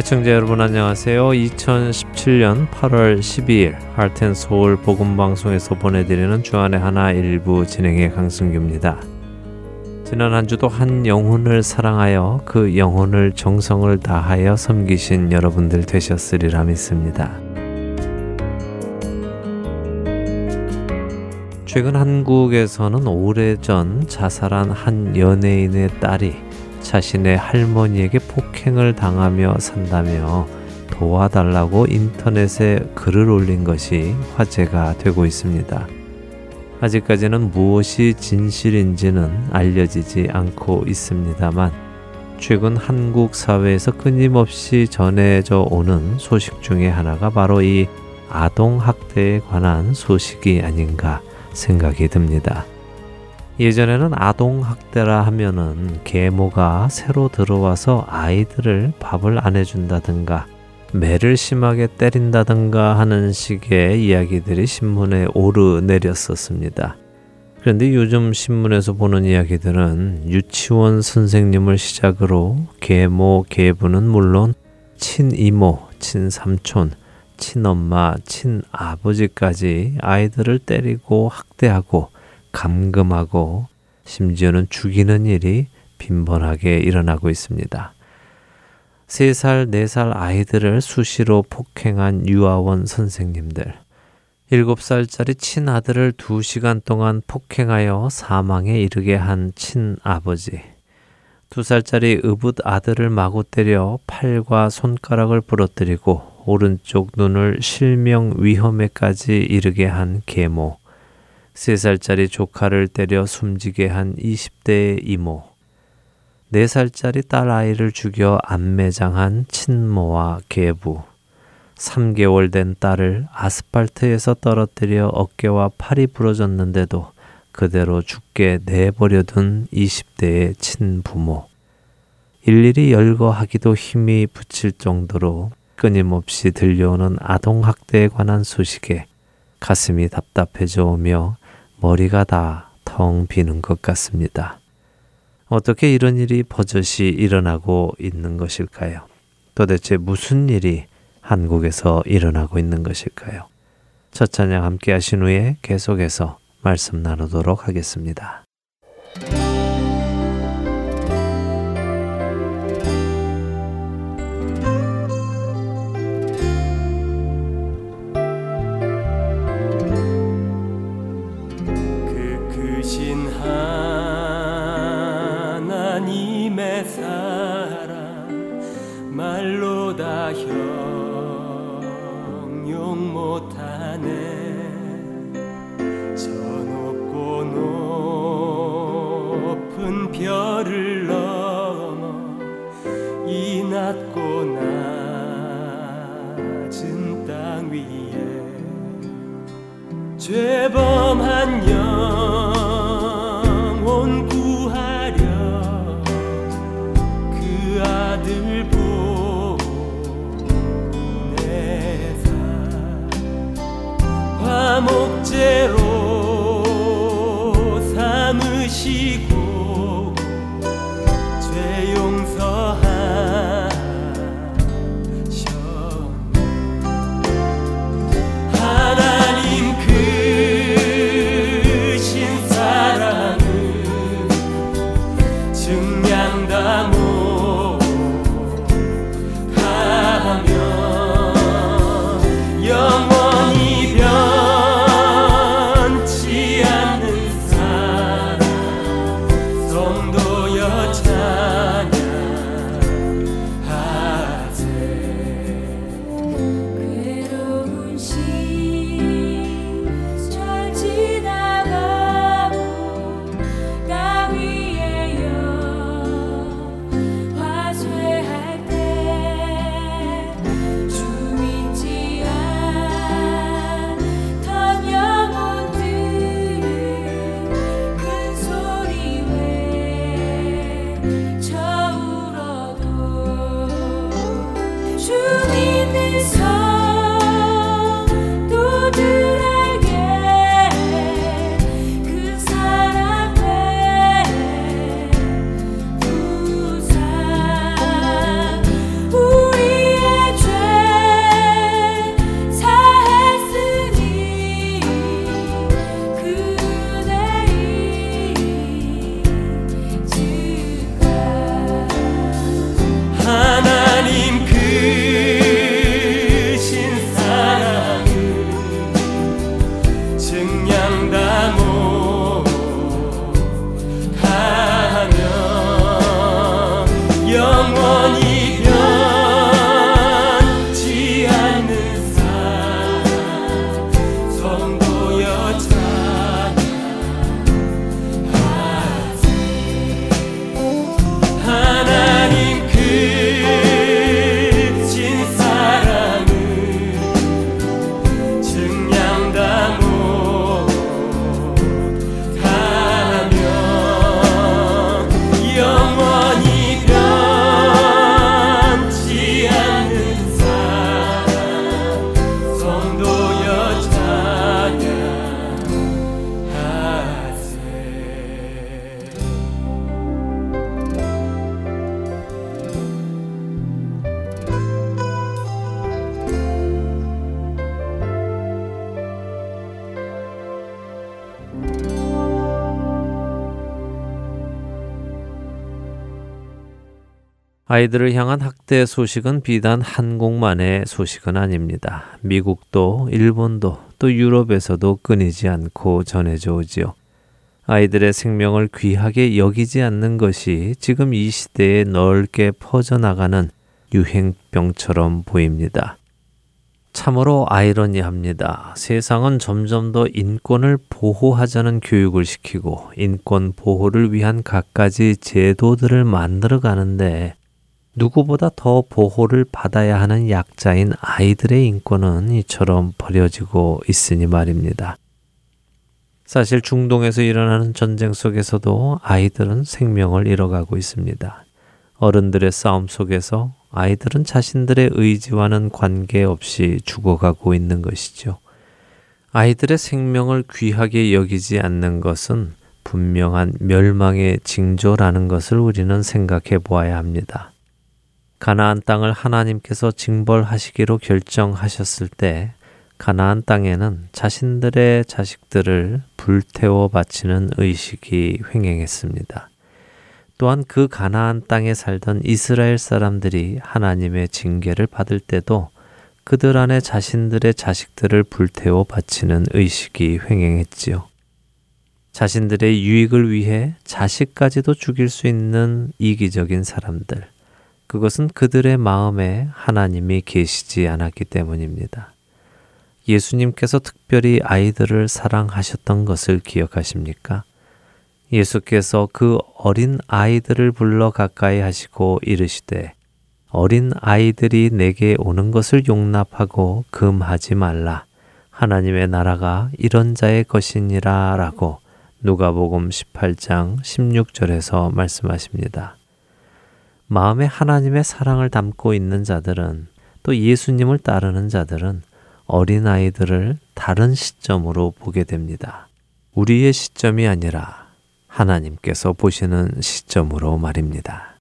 애청자 여러분 안녕하세요. 2017년 8월 12일 할텐 서울 복음 방송에서 보내드리는 주안의 하나 일부 진행의 강승규입니다. 지난 한 주도 한 영혼을 사랑하여 그 영혼을 정성을 다하여 섬기신 여러분들 되셨으리라 믿습니다. 최근 한국에서는 오래전 자살한 한 연예인의 딸이 자신의 할머니에게 폭행을 당하며 산다며 도와달라고 인터넷에 글을 올린 것이 화제가 되고 있습니다. 아직까지는 무엇이 진실인지는 알려지지 않고 있습니다만 최근 한국 사회에서 끊임없이 전해져 오는 소식 중에 하나가 바로 이 아동학대에 관한 소식이 아닌가 생각이 듭니다. 예전에는 아동학대라 하면은 계모가 새로 들어와서 아이들을 밥을 안 해준다든가 매를 심하게 때린다든가 하는 식의 이야기들이 신문에 오르내렸었습니다. 그런데 요즘 신문에서 보는 이야기들은 유치원 선생님을 시작으로 계모, 계부는 물론 친이모, 친삼촌, 친엄마, 친아버지까지 아이들을 때리고 학대하고 감금하고 심지어는 죽이는 일이 빈번하게 일어나고 있습니다. 3살, 4살 아이들을 수시로 폭행한 유아원 선생님들, 7살짜리 친아들을 2시간 동안 폭행하여 사망에 이르게 한 친아버지, 2살짜리 의붓 아들을 마구 때려 팔과 손가락을 부러뜨리고 오른쪽 눈을 실명 위험에까지 이르게 한 계모, 3살짜리 조카를 때려 숨지게 한 20대의 이모, 4살짜리 딸아이를 죽여 안매장한 친모와 계부, 3개월 된 딸을 아스팔트에서 떨어뜨려 어깨와 팔이 부러졌는데도 그대로 죽게 내버려둔 20대의 친부모. 일일이 열거하기도 힘이 붙일 정도로 끊임없이 들려오는 아동학대에 관한 소식에 가슴이 답답해져 오며 머리가 다 텅 비는 것 같습니다. 어떻게 이런 일이 버젓이 일어나고 있는 것일까요? 도대체 무슨 일이 한국에서 일어나고 있는 것일까요? 첫 찬양 함께 하신 후에 계속해서 말씀 나누도록 하겠습니다. 죄범한 영혼 구하려 그 아들 보내사 화목제로 우 아이들을 향한 학대 소식은 비단 한국만의 소식은 아닙니다. 미국도 일본도 또 유럽에서도 끊이지 않고 전해져 오지요. 아이들의 생명을 귀하게 여기지 않는 것이 지금 이 시대에 넓게 퍼져나가는 유행병처럼 보입니다. 참으로 아이러니합니다. 세상은 점점 더 인권을 보호하자는 교육을 시키고 인권 보호를 위한 갖가지 제도들을 만들어 가는데 누구보다 더 보호를 받아야 하는 약자인 아이들의 인권은 이처럼 버려지고 있으니 말입니다. 사실 중동에서 일어나는 전쟁 속에서도 아이들은 생명을 잃어가고 있습니다. 어른들의 싸움 속에서 아이들은 자신들의 의지와는 관계없이 죽어가고 있는 것이죠. 아이들의 생명을 귀하게 여기지 않는 것은 분명한 멸망의 징조라는 것을 우리는 생각해 보아야 합니다. 가나안 땅을 하나님께서 징벌하시기로 결정하셨을 때 가나안 땅에는 자신들의 자식들을 불태워 바치는 의식이 횡행했습니다. 또한 그 가나안 땅에 살던 이스라엘 사람들이 하나님의 징계를 받을 때도 그들 안에 자신들의 자식들을 불태워 바치는 의식이 횡행했지요. 자신들의 유익을 위해 자식까지도 죽일 수 있는 이기적인 사람들, 그것은 그들의 마음에 하나님이 계시지 않았기 때문입니다. 예수님께서 특별히 아이들을 사랑하셨던 것을 기억하십니까? 예수께서 그 어린 아이들을 불러 가까이 하시고 이르시되 어린 아이들이 내게 오는 것을 용납하고 금하지 말라. 하나님의 나라가 이런 자의 것이니라 라고 누가복음 18장 16절에서 말씀하십니다. 마음에 하나님의 사랑을 담고 있는 자들은 또 예수님을 따르는 자들은 어린아이들을 다른 시점으로 보게 됩니다. 우리의 시점이 아니라 하나님께서 보시는 시점으로 말입니다.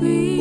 We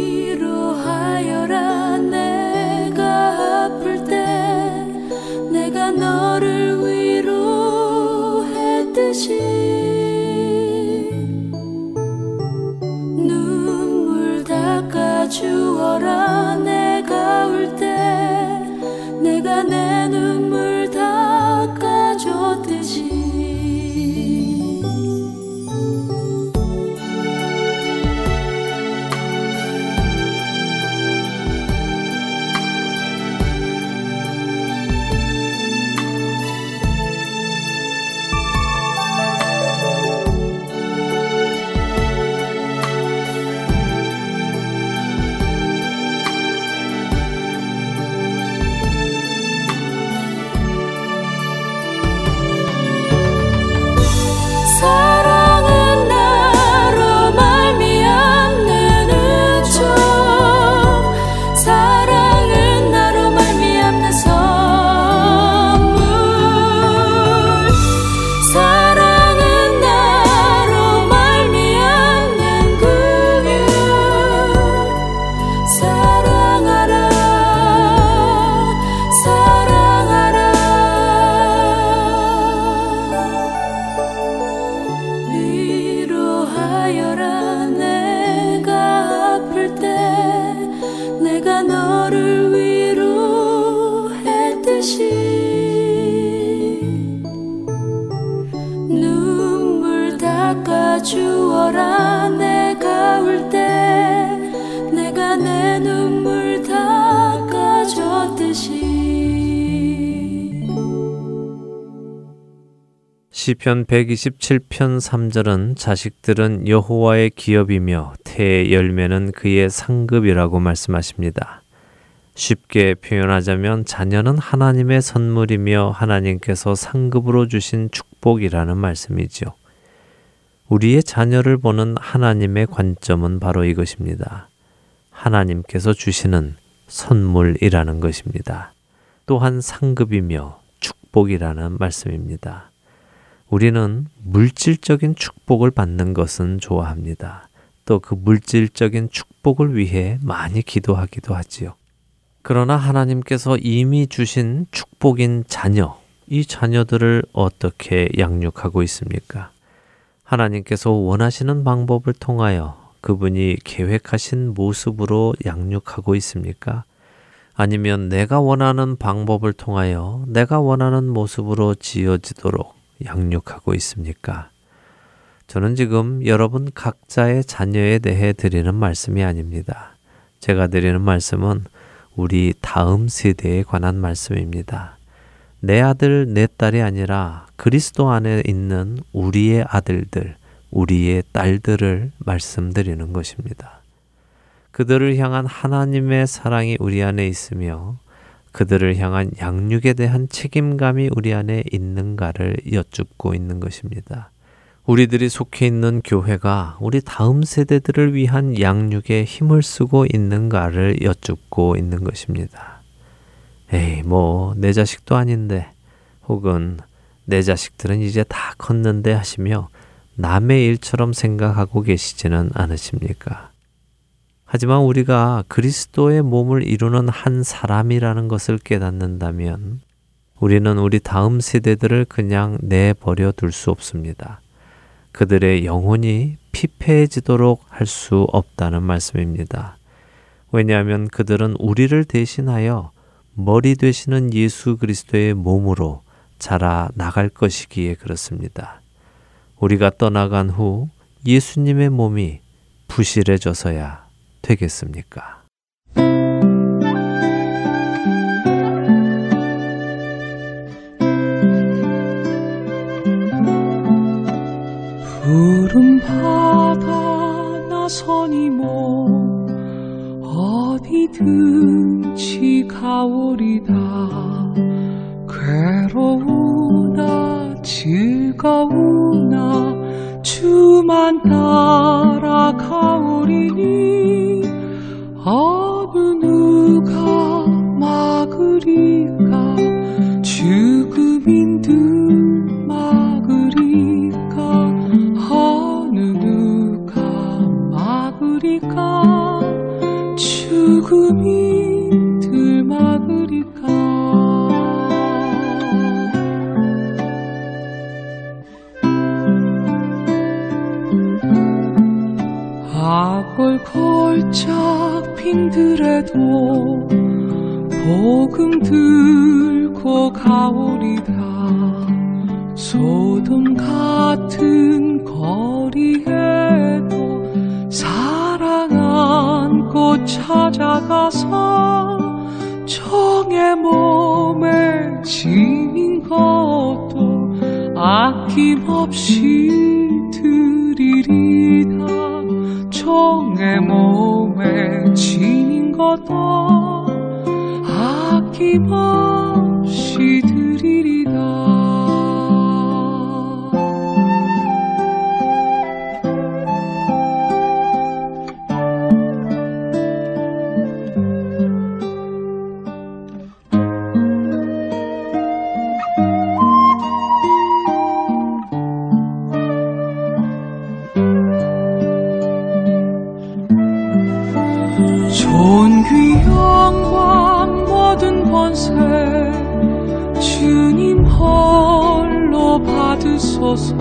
시편 127편 3절은 자식들은 여호와의 기업이며 태의 열매는 그의 상급이라고 말씀하십니다. 쉽게 표현하자면 자녀는 하나님의 선물이며 하나님께서 상급으로 주신 축복이라는 말씀이지요. 우리의 자녀를 보는 하나님의 관점은 바로 이것입니다. 하나님께서 주시는 선물이라는 것입니다. 또한 상급이며 축복이라는 말씀입니다. 우리는 물질적인 축복을 받는 것은 좋아합니다. 또 그 물질적인 축복을 위해 많이 기도하기도 하지요. 그러나 하나님께서 이미 주신 축복인 자녀, 이 자녀들을 어떻게 양육하고 있습니까? 하나님께서 원하시는 방법을 통하여 그분이 계획하신 모습으로 양육하고 있습니까? 아니면 내가 원하는 방법을 통하여 내가 원하는 모습으로 지어지도록 양육하고 있습니까? 저는 지금 여러분 각자의 자녀에 대해 드리는 말씀이 아닙니다. 제가 드리는 말씀은 우리 다음 세대에 관한 말씀입니다. 내 아들, 내 딸이 아니라 그리스도 안에 있는 우리의 아들들, 우리의 딸들을 말씀드리는 것입니다. 그들을 향한 하나님의 사랑이 우리 안에 있으며 그들을 향한 양육에 대한 책임감이 우리 안에 있는가를 여쭙고 있는 것입니다. 우리들이 속해 있는 교회가 우리 다음 세대들을 위한 양육에 힘을 쓰고 있는가를 여쭙고 있는 것입니다. 에이, 뭐, 내 자식도 아닌데, 혹은 내 자식들은 이제 다 컸는데 하시며 남의 일처럼 생각하고 계시지는 않으십니까? 하지만 우리가 그리스도의 몸을 이루는 한 사람이라는 것을 깨닫는다면 우리는 우리 다음 세대들을 그냥 내버려 둘 수 없습니다. 그들의 영혼이 피폐해지도록 할 수 없다는 말씀입니다. 왜냐하면 그들은 우리를 대신하여 머리 되시는 예수 그리스도의 몸으로 자라 나갈 것이기에 그렇습니다. 우리가 떠나간 후 예수님의 몸이 부실해져서야 되겠습니까? 푸른 바다 나선이 뭐 어디든지 가오리다 괴로우나 즐거우나 주만 따라 가오리니 어느 누가 막으리까 죽음인들 막으리까 어느 누가 막으리까 죽음인 들 막으리까 악을 걸작 핑들에도 복음 들고 가오리다 소돔 같은 거리에도 사랑 안고 찾아가서 정의 몸에 지닌 것도 아낌없이 드리리다 정의 몸에 지닌 것도 아낌없 존귀 영광 모든 권세 주님 홀로 받으소서.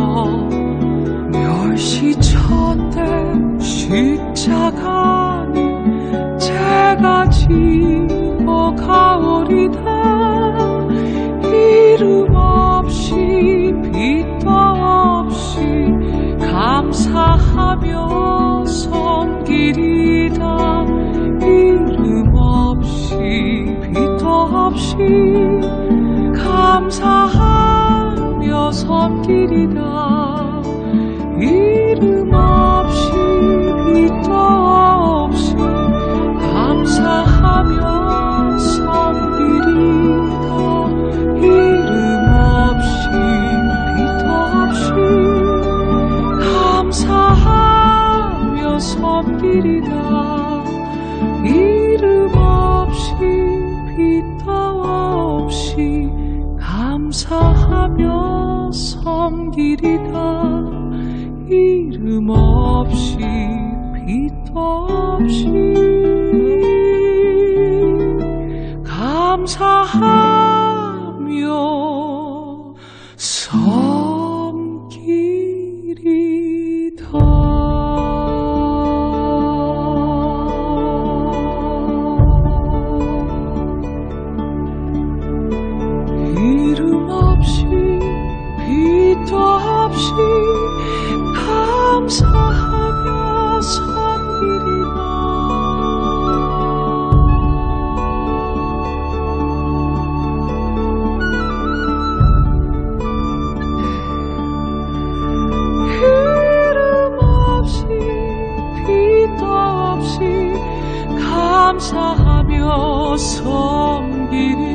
멸시쳤대 십자가는 제가 감사 섬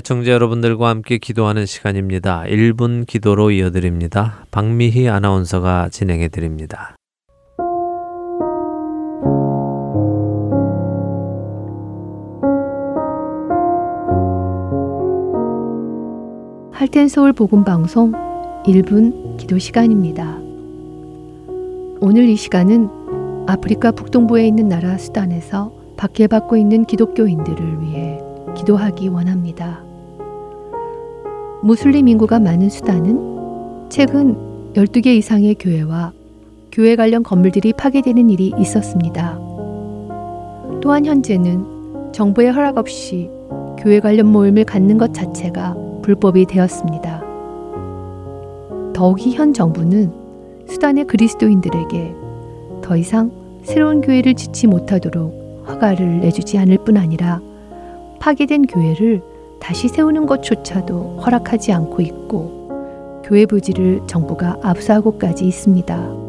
애청자 여러분들과 함께 기도하는 시간입니다. 1분 기도로 이어드립니다. 박미희 아나운서가 진행해 드립니다. 할텐 서울 복음 방송 1분 기도 시간입니다. 오늘 이 시간은 아프리카 북동부에 있는 나라 수단에서 박해받고 있는 기독교인들을 위해 기도하기 원합니다. 무슬림 인구가 많은 수단은 최근 12개 이상의 교회와 교회 관련 건물들이 파괴되는 일이 있었습니다. 또한 현재는 정부의 허락 없이 교회 관련 모임을 갖는 것 자체가 불법이 되었습니다. 더욱이 현 정부는 수단의 그리스도인들에게 더 이상 새로운 교회를 짓지 못하도록 허가를 내주지 않을 뿐 아니라 파괴된 교회를 다시 세우는 것조차도 허락하지 않고 있고 교회 부지를 정부가 압수하고까지 있습니다.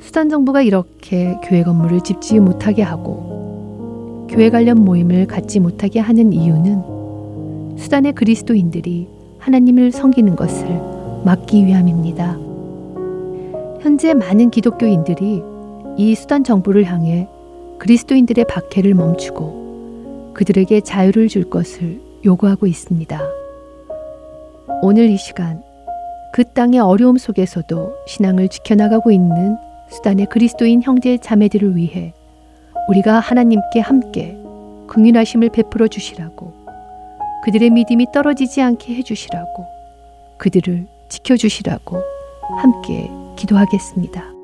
수단 정부가 이렇게 교회 건물을 짓지 못하게 하고 교회 관련 모임을 갖지 못하게 하는 이유는 수단의 그리스도인들이 하나님을 섬기는 것을 막기 위함입니다. 현재 많은 기독교인들이 이 수단 정부를 향해 그리스도인들의 박해를 멈추고 그들에게 자유를 줄 것을 요구하고 있습니다. 오늘 이 시간 그 땅의 어려움 속에서도 신앙을 지켜나가고 있는 수단의 그리스도인 형제 자매들을 위해 우리가 하나님께 함께 긍휼하심을 베풀어 주시라고 그들의 믿음이 떨어지지 않게 해 주시라고 그들을 지켜 주시라고 함께 기도하겠습니다.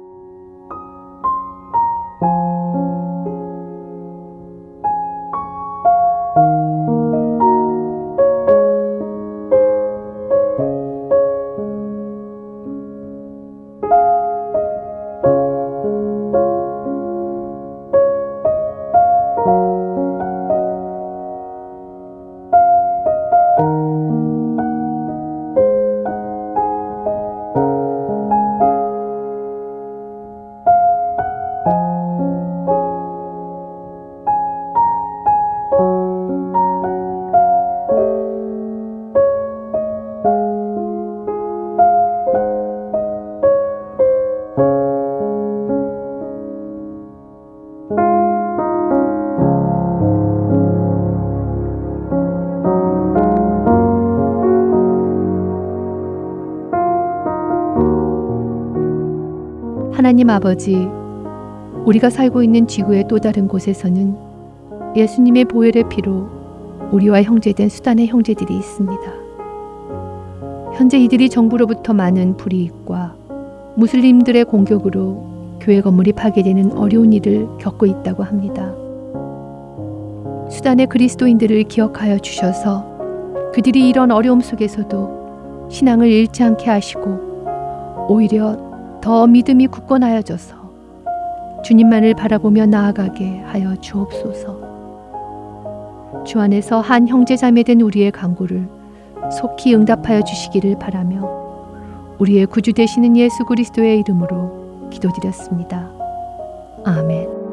하나님 아버지, 우리가 살고 있는 지구의 또 다른 곳에서는 예수님의 보혈의 피로 우리와 형제된 수단의 형제들이 있습니다. 현재 이들이 정부로부터 많은 불이익과 무슬림들의 공격으로 교회 건물이 파괴되는 어려운 일을 겪고 있다고 합니다. 수단의 그리스도인들을 기억하여 주셔서 그들이 이런 어려움 속에서도 신앙을 잃지 않게 하시고 오히려 더 믿음이 굳건하여져서 주님만을 바라보며 나아가게 하여 주옵소서. 주 안에서 한 형제 자매 된 우리의 간구를 속히 응답하여 주시기를 바라며 우리의 구주 되시는 예수 그리스도의 이름으로 기도드렸습니다. 아멘.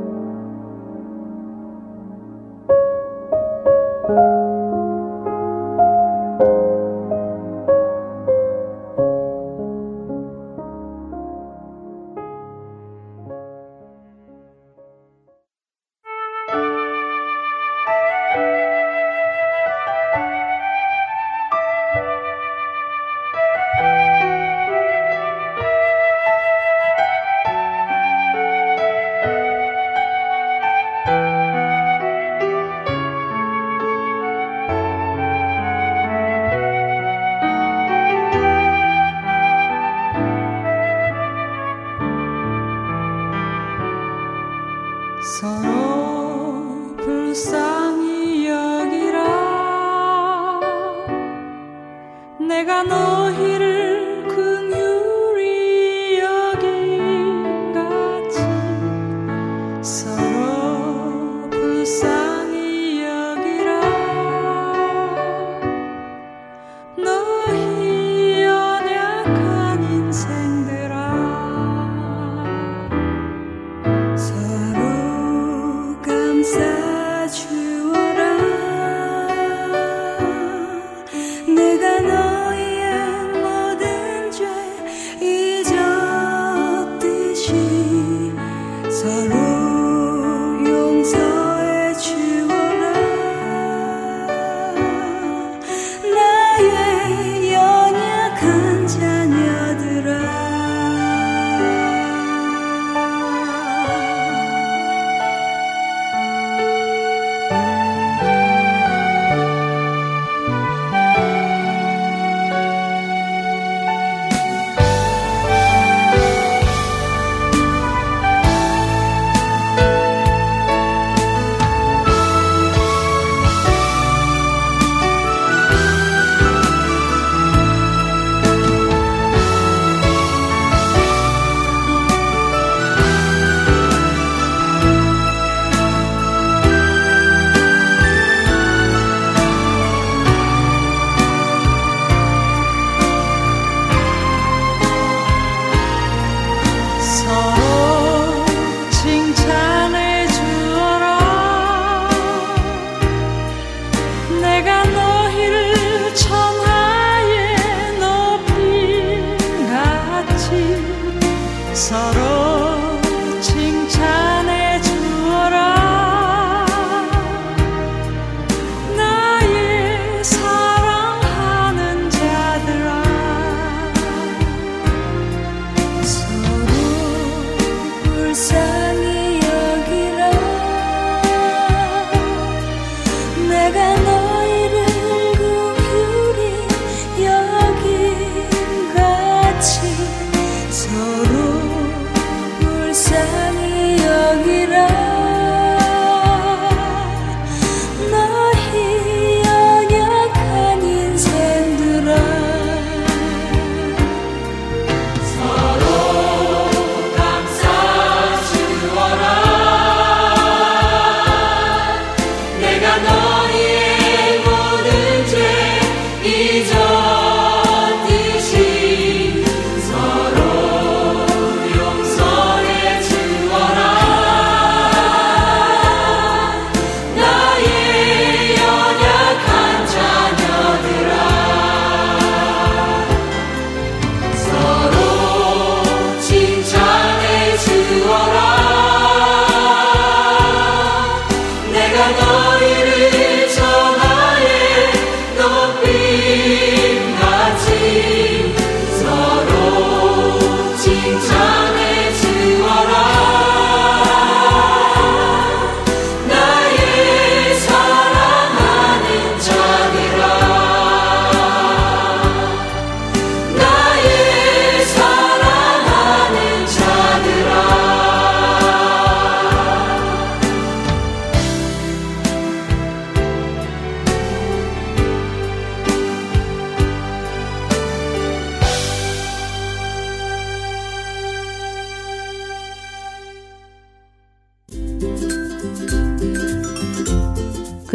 see.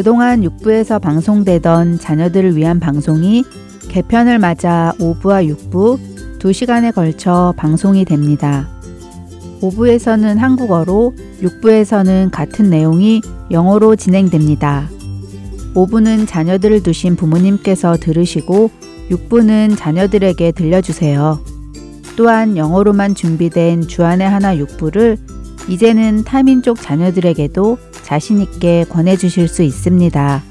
그동안 6부에서 방송되던 자녀들을 위한 방송이 개편을 맞아 5부와 6부 2시간에 걸쳐 방송이 됩니다. 5부에서는 한국어로, 6부에서는 같은 내용이 영어로 진행됩니다. 5부는 자녀들을 두신 부모님께서 들으시고 6부는 자녀들에게 들려주세요. 또한 영어로만 준비된 주안의 하나 6부를 이제는 타민족 자녀들에게도 자신있게 권해주실 수 있습니다.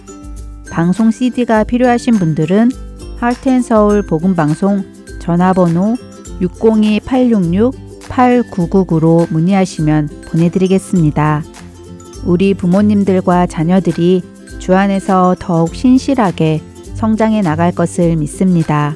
방송 CD가 필요하신 분들은 하트앤서울 복음방송 전화번호 602-866-8999로 문의하시면 보내드리겠습니다. 우리 부모님들과 자녀들이 주 안에서 더욱 신실하게 성장해 나갈 것을 믿습니다.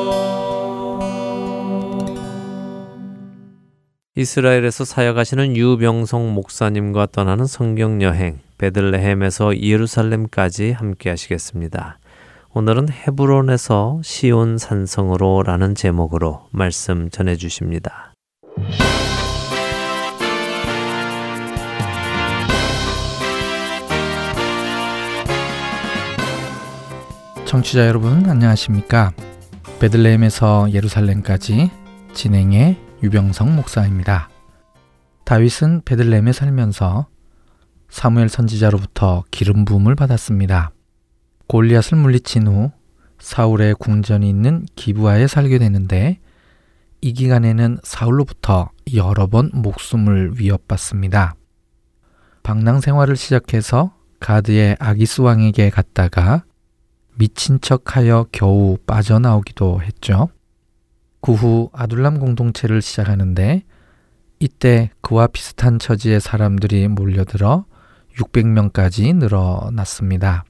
이스라엘에서 사역하시는 유병성 목사님과 떠나는 성경 여행 베들레헴에서 예루살렘까지 함께 하시겠습니다. 오늘은 헤브론에서 시온 산성으로라는 제목으로 말씀 전해 주십니다. 청취자 여러분 안녕하십니까? 베들레헴에서 예루살렘까지 진행해 유병성 목사입니다. 다윗은 베들레헴에 살면서 사무엘 선지자로부터 기름 부음을 받았습니다. 골리앗을 물리친 후 사울의 궁전이 있는 기부하에 살게 되는데 이 기간에는 사울로부터 여러 번 목숨을 위협받습니다. 방랑 생활을 시작해서 가드의 아기스 왕에게 갔다가 미친 척하여 겨우 빠져나오기도 했죠. 그 후 아둘람 공동체를 시작하는데 이때 그와 비슷한 처지의 사람들이 몰려들어 600명까지 늘어났습니다.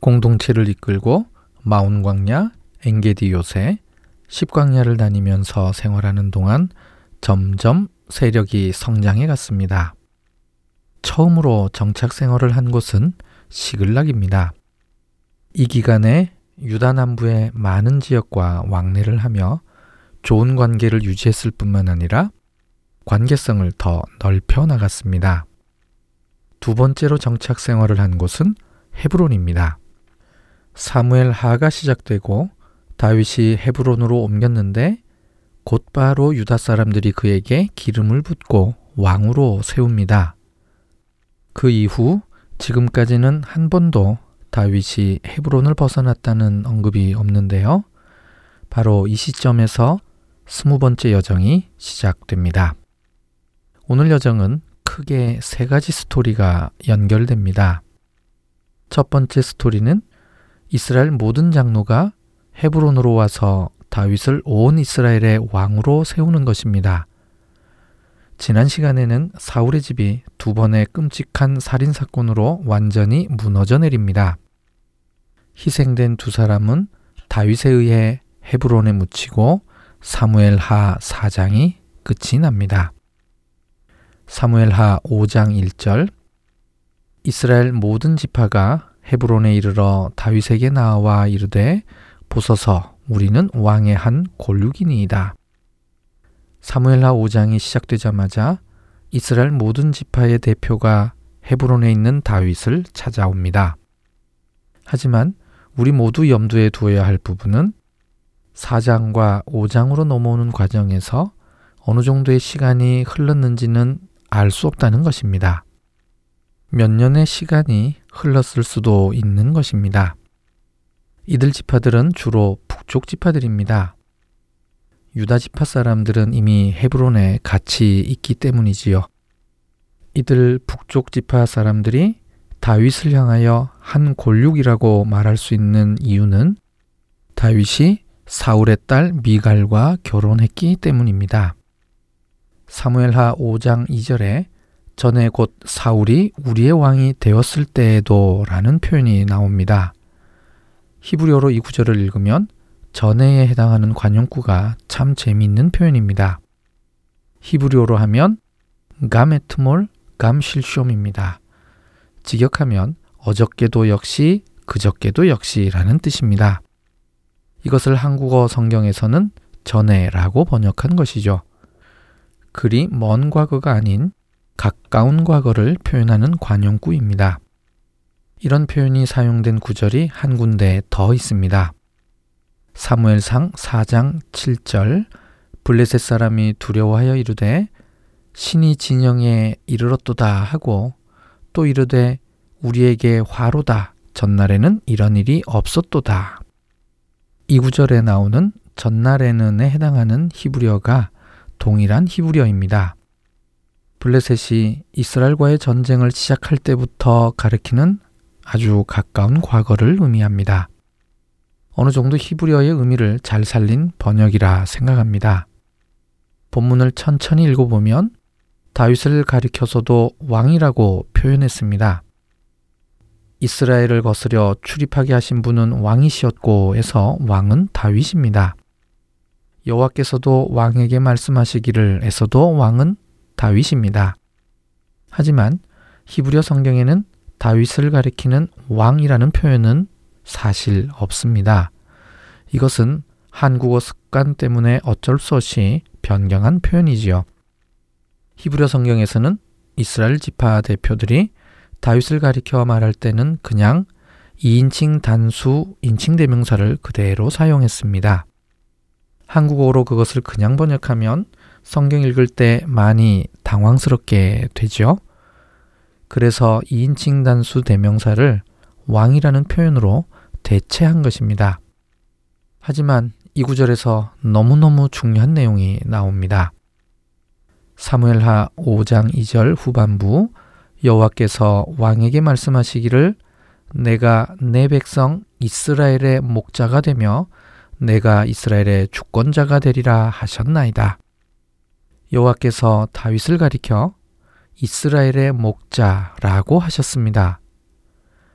공동체를 이끌고 마운 광야, 엥게디 요새, 십광야를 다니면서 생활하는 동안 점점 세력이 성장해 갔습니다. 처음으로 정착 생활을 한 곳은 시글락입니다. 이 기간에 유다 남부의 많은 지역과 왕래를 하며 좋은 관계를 유지했을 뿐만 아니라 관계성을 더 넓혀 나갔습니다. 두 번째로 정착 생활을 한 곳은 헤브론입니다. 사무엘 하가 시작되고 다윗이 헤브론으로 옮겼는데 곧바로 유다 사람들이 그에게 기름을 붓고 왕으로 세웁니다. 그 이후 지금까지는 한 번도 다윗이 헤브론을 벗어났다는 언급이 없는데요. 바로 이 시점에서 스무 번째 여정이 시작됩니다. 오늘 여정은 크게 세 가지 스토리가 연결됩니다. 첫 번째 스토리는 이스라엘 모든 장로가 헤브론으로 와서 다윗을 온 이스라엘의 왕으로 세우는 것입니다. 지난 시간에는 사울의 집이 두 번의 끔찍한 살인 사건으로 완전히 무너져 내립니다. 희생된 두 사람은 다윗에 의해 헤브론에 묻히고 사무엘 하 4장이 끝이 납니다. 사무엘 하 5장 1절 이스라엘 모든 지파가 헤브론에 이르러 다윗에게 나와 이르되 보소서 우리는 왕의 한 골육이니이다. 사무엘하 5장이 시작되자마자 이스라엘 모든 지파의 대표가 헤브론에 있는 다윗을 찾아옵니다. 하지만 우리 모두 염두에 두어야 할 부분은 4장과 5장으로 넘어오는 과정에서 어느 정도의 시간이 흘렀는지는 알 수 없다는 것입니다. 몇 년의 시간이 흘렀을 수도 있는 것입니다. 이들 지파들은 주로 북쪽 지파들입니다. 유다 지파 사람들은 이미 헤브론에 같이 있기 때문이지요. 이들 북쪽 지파 사람들이 다윗을 향하여 한 골육이라고 말할 수 있는 이유는 다윗이 사울의 딸 미갈과 결혼했기 때문입니다. 사무엘하 5장 2절에 전에 곧 사울이 우리의 왕이 되었을 때에도 라는 표현이 나옵니다. 히브리어로 이 구절을 읽으면 전에에 해당하는 관용구가 참 재미있는 표현입니다. 히브리어로 하면 감에트몰 감실숑입니다. 직역하면 어저께도 역시 그저께도 역시라는 뜻입니다. 이것을 한국어 성경에서는 전에라고 번역한 것이죠. 그리 먼 과거가 아닌 가까운 과거를 표현하는 관용구입니다. 이런 표현이 사용된 구절이 한 군데 더 있습니다. 사무엘상 4장 7절 블레셋 사람이 두려워하여 이르되 신이 진영에 이르렀도다 하고 또 이르되 우리에게 화로다 전날에는 이런 일이 없었도다. 이 구절에 나오는 전날에는에 해당하는 히브리어가 동일한 히브리어입니다. 블레셋이 이스라엘과의 전쟁을 시작할 때부터 가리키는 아주 가까운 과거를 의미합니다. 어느 정도 히브리어의 의미를 잘 살린 번역이라 생각합니다. 본문을 천천히 읽어보면 다윗을 가리켜서도 왕이라고 표현했습니다. 이스라엘을 거스려 출입하게 하신 분은 왕이시었고 해서 왕은 다윗입니다. 여호와께서도 왕에게 말씀하시기를 에서도 왕은 다윗입니다. 하지만 히브리어 성경에는 다윗을 가리키는 왕이라는 표현은 사실 없습니다. 이것은 한국어 습관 때문에 어쩔 수 없이 변경한 표현이지요. 히브리어 성경에서는 이스라엘 지파 대표들이 다윗을 가리켜 말할 때는 그냥 2인칭 단수 인칭 대명사를 그대로 사용했습니다. 한국어로 그것을 그냥 번역하면 성경 읽을 때 많이 당황스럽게 되죠. 그래서 2인칭 단수 대명사를 왕이라는 표현으로 대체한 것입니다. 하지만 이 구절에서 너무너무 중요한 내용이 나옵니다. 사무엘하 5장 2절 후반부 여호와께서 왕에게 말씀하시기를 내가 내 백성 이스라엘의 목자가 되며 내가 이스라엘의 주권자가 되리라 하셨나이다. 여호와께서 다윗을 가리켜 이스라엘의 목자라고 하셨습니다.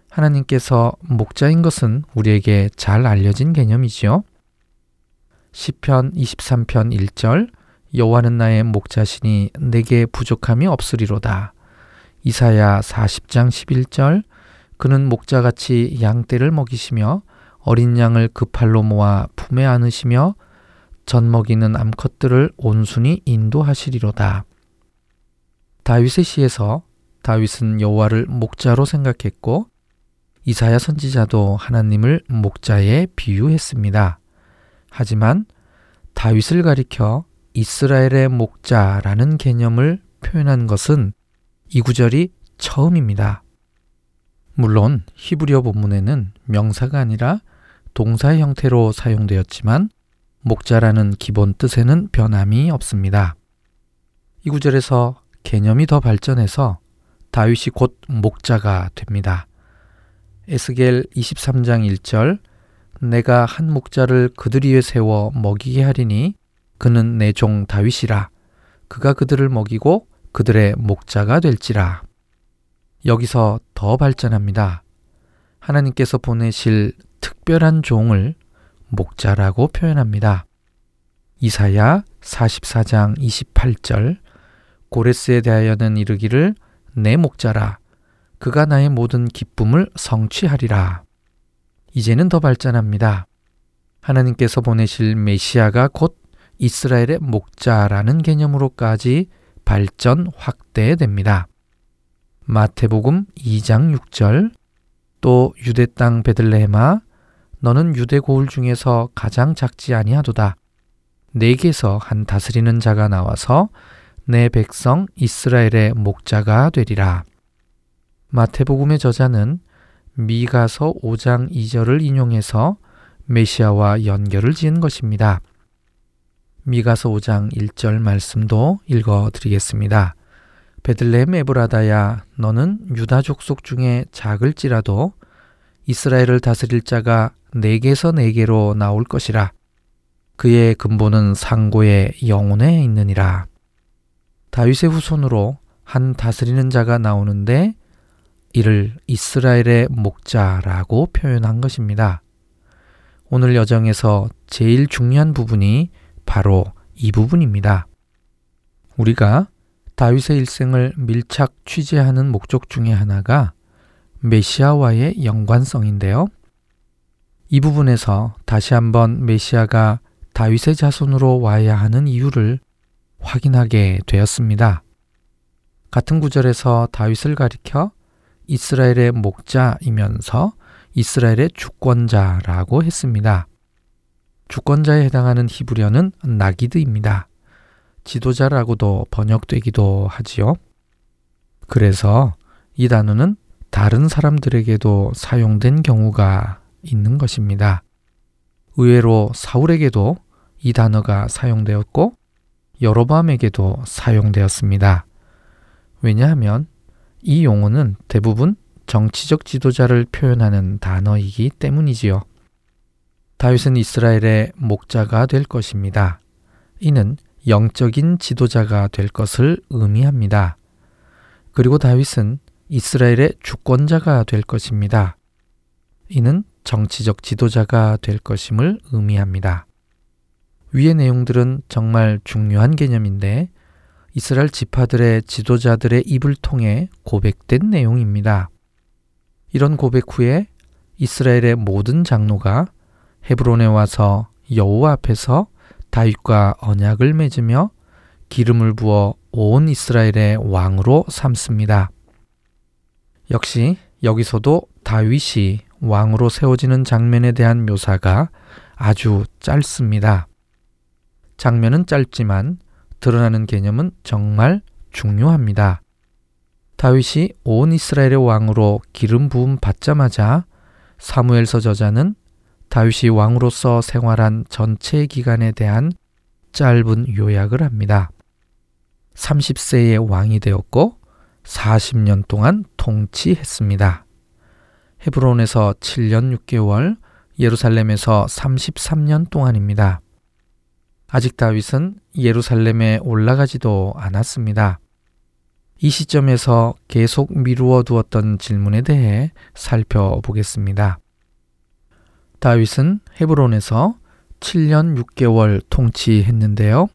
하나님께서 목자인 것은 우리에게 잘 알려진 개념이지요. 시편 23편 1절 여호와는 나의 목자시니 내게 부족함이 없으리로다. 이사야 40장 11절 그는 목자같이 양떼를 먹이시며 어린 양을 그 팔로 모아 품에 안으시며 젖 먹이는 암컷들을 온순히 인도하시리로다. 다윗의 시에서 다윗은 여호와를 목자로 생각했고 이사야 선지자도 하나님을 목자에 비유했습니다. 하지만 다윗을 가리켜 이스라엘의 목자라는 개념을 표현한 것은 이 구절이 처음입니다. 물론 히브리어 본문에는 명사가 아니라 동사의 형태로 사용되었지만 목자라는 기본 뜻에는 변함이 없습니다. 이 구절에서 개념이 더 발전해서 다윗이 곧 목자가 됩니다. 에스겔 23장 1절 내가 한 목자를 그들 위에 세워 먹이게 하리니 그는 내 종 다윗이라 그가 그들을 먹이고 그들의 목자가 될지라. 여기서 더 발전합니다. 하나님께서 보내실 특별한 종을 목자라고 표현합니다. 이사야 44장 28절 고레스에 대하여는 이르기를 내 목자라 그가 나의 모든 기쁨을 성취하리라. 이제는 더 발전합니다. 하나님께서 보내실 메시아가 곧 이스라엘의 목자라는 개념으로까지 발전 확대됩니다. 마태복음 2장 6절 또 유대 땅 베들레헴아 너는 유대 고을 중에서 가장 작지 아니하도다. 내게서 한 다스리는 자가 나와서 내 백성 이스라엘의 목자가 되리라. 마태복음의 저자는 미가서 5장 2절을 인용해서 메시아와 연결을 지은 것입니다. 미가서 5장 1절 말씀도 읽어 드리겠습니다. 베들레헴 에브라다야 너는 유다 족속 중에 작을지라도 이스라엘을 다스릴 자가 네개서 네개로 나올 것이라 그의 근본은 상고의 영혼에 있느니라. 다윗의 후손으로 한 다스리는 자가 나오는데 이를 이스라엘의 목자라고 표현한 것입니다. 오늘 여정에서 제일 중요한 부분이 바로 이 부분입니다. 우리가 다윗의 일생을 밀착 취재하는 목적 중의 하나가 메시아와의 연관성인데요. 이 부분에서 다시 한번 메시아가 다윗의 자손으로 와야 하는 이유를 확인하게 되었습니다. 같은 구절에서 다윗을 가리켜 이스라엘의 목자이면서 이스라엘의 주권자라고 했습니다. 주권자에 해당하는 히브리어는 나기드입니다. 지도자라고도 번역되기도 하지요. 그래서 이 단어는 다른 사람들에게도 사용된 경우가 있는 것입니다. 의외로 사울에게도 이 단어가 사용되었고 여로밤에게도 사용되었습니다. 왜냐하면 이 용어는 대부분 정치적 지도자를 표현하는 단어이기 때문이지요. 다윗은 이스라엘의 목자가 될 것입니다. 이는 영적인 지도자가 될 것을 의미합니다. 그리고 다윗은 이스라엘의 주권자가 될 것입니다. 이는 정치적 지도자가 될 것임을 의미합니다. 위의 내용들은 정말 중요한 개념인데 이스라엘 지파들의 지도자들의 입을 통해 고백된 내용입니다. 이런 고백 후에 이스라엘의 모든 장로가 헤브론에 와서 여호와 앞에서 다윗과 언약을 맺으며 기름을 부어 온 이스라엘의 왕으로 삼습니다. 역시 여기서도 다윗이 왕으로 세워지는 장면에 대한 묘사가 아주 짧습니다. 장면은 짧지만 드러나는 개념은 정말 중요합니다. 다윗이 온 이스라엘의 왕으로 기름 부음 받자마자 사무엘서 저자는 다윗이 왕으로서 생활한 전체 기간에 대한 짧은 요약을 합니다. 30세의 왕이 되었고 40년 동안 통치했습니다. 헤브론에서 7년 6개월, 예루살렘에서 33년 동안입니다. 아직 다윗은 예루살렘에 올라가지도 않았습니다. 이 시점에서 계속 미루어 두었던 질문에 대해 살펴보겠습니다. 다윗은 헤브론에서 7년 6개월 통치했는데요.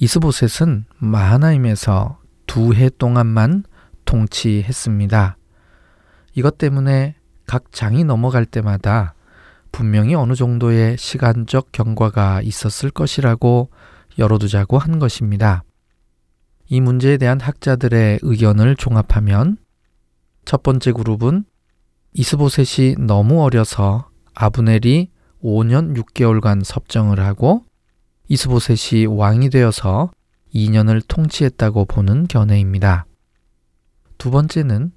이스보셋은 마하나임에서 두 해 동안만 통치했습니다. 이것 때문에 각 장이 넘어갈 때마다 분명히 어느 정도의 시간적 경과가 있었을 것이라고 열어두자고 한 것입니다. 이 문제에 대한 학자들의 의견을 종합하면 첫 번째 그룹은 이스보셋이 너무 어려서 아브넬이 5년 6개월간 섭정을 하고 이스보셋이 왕이 되어서 2년을 통치했다고 보는 견해입니다. 두 번째는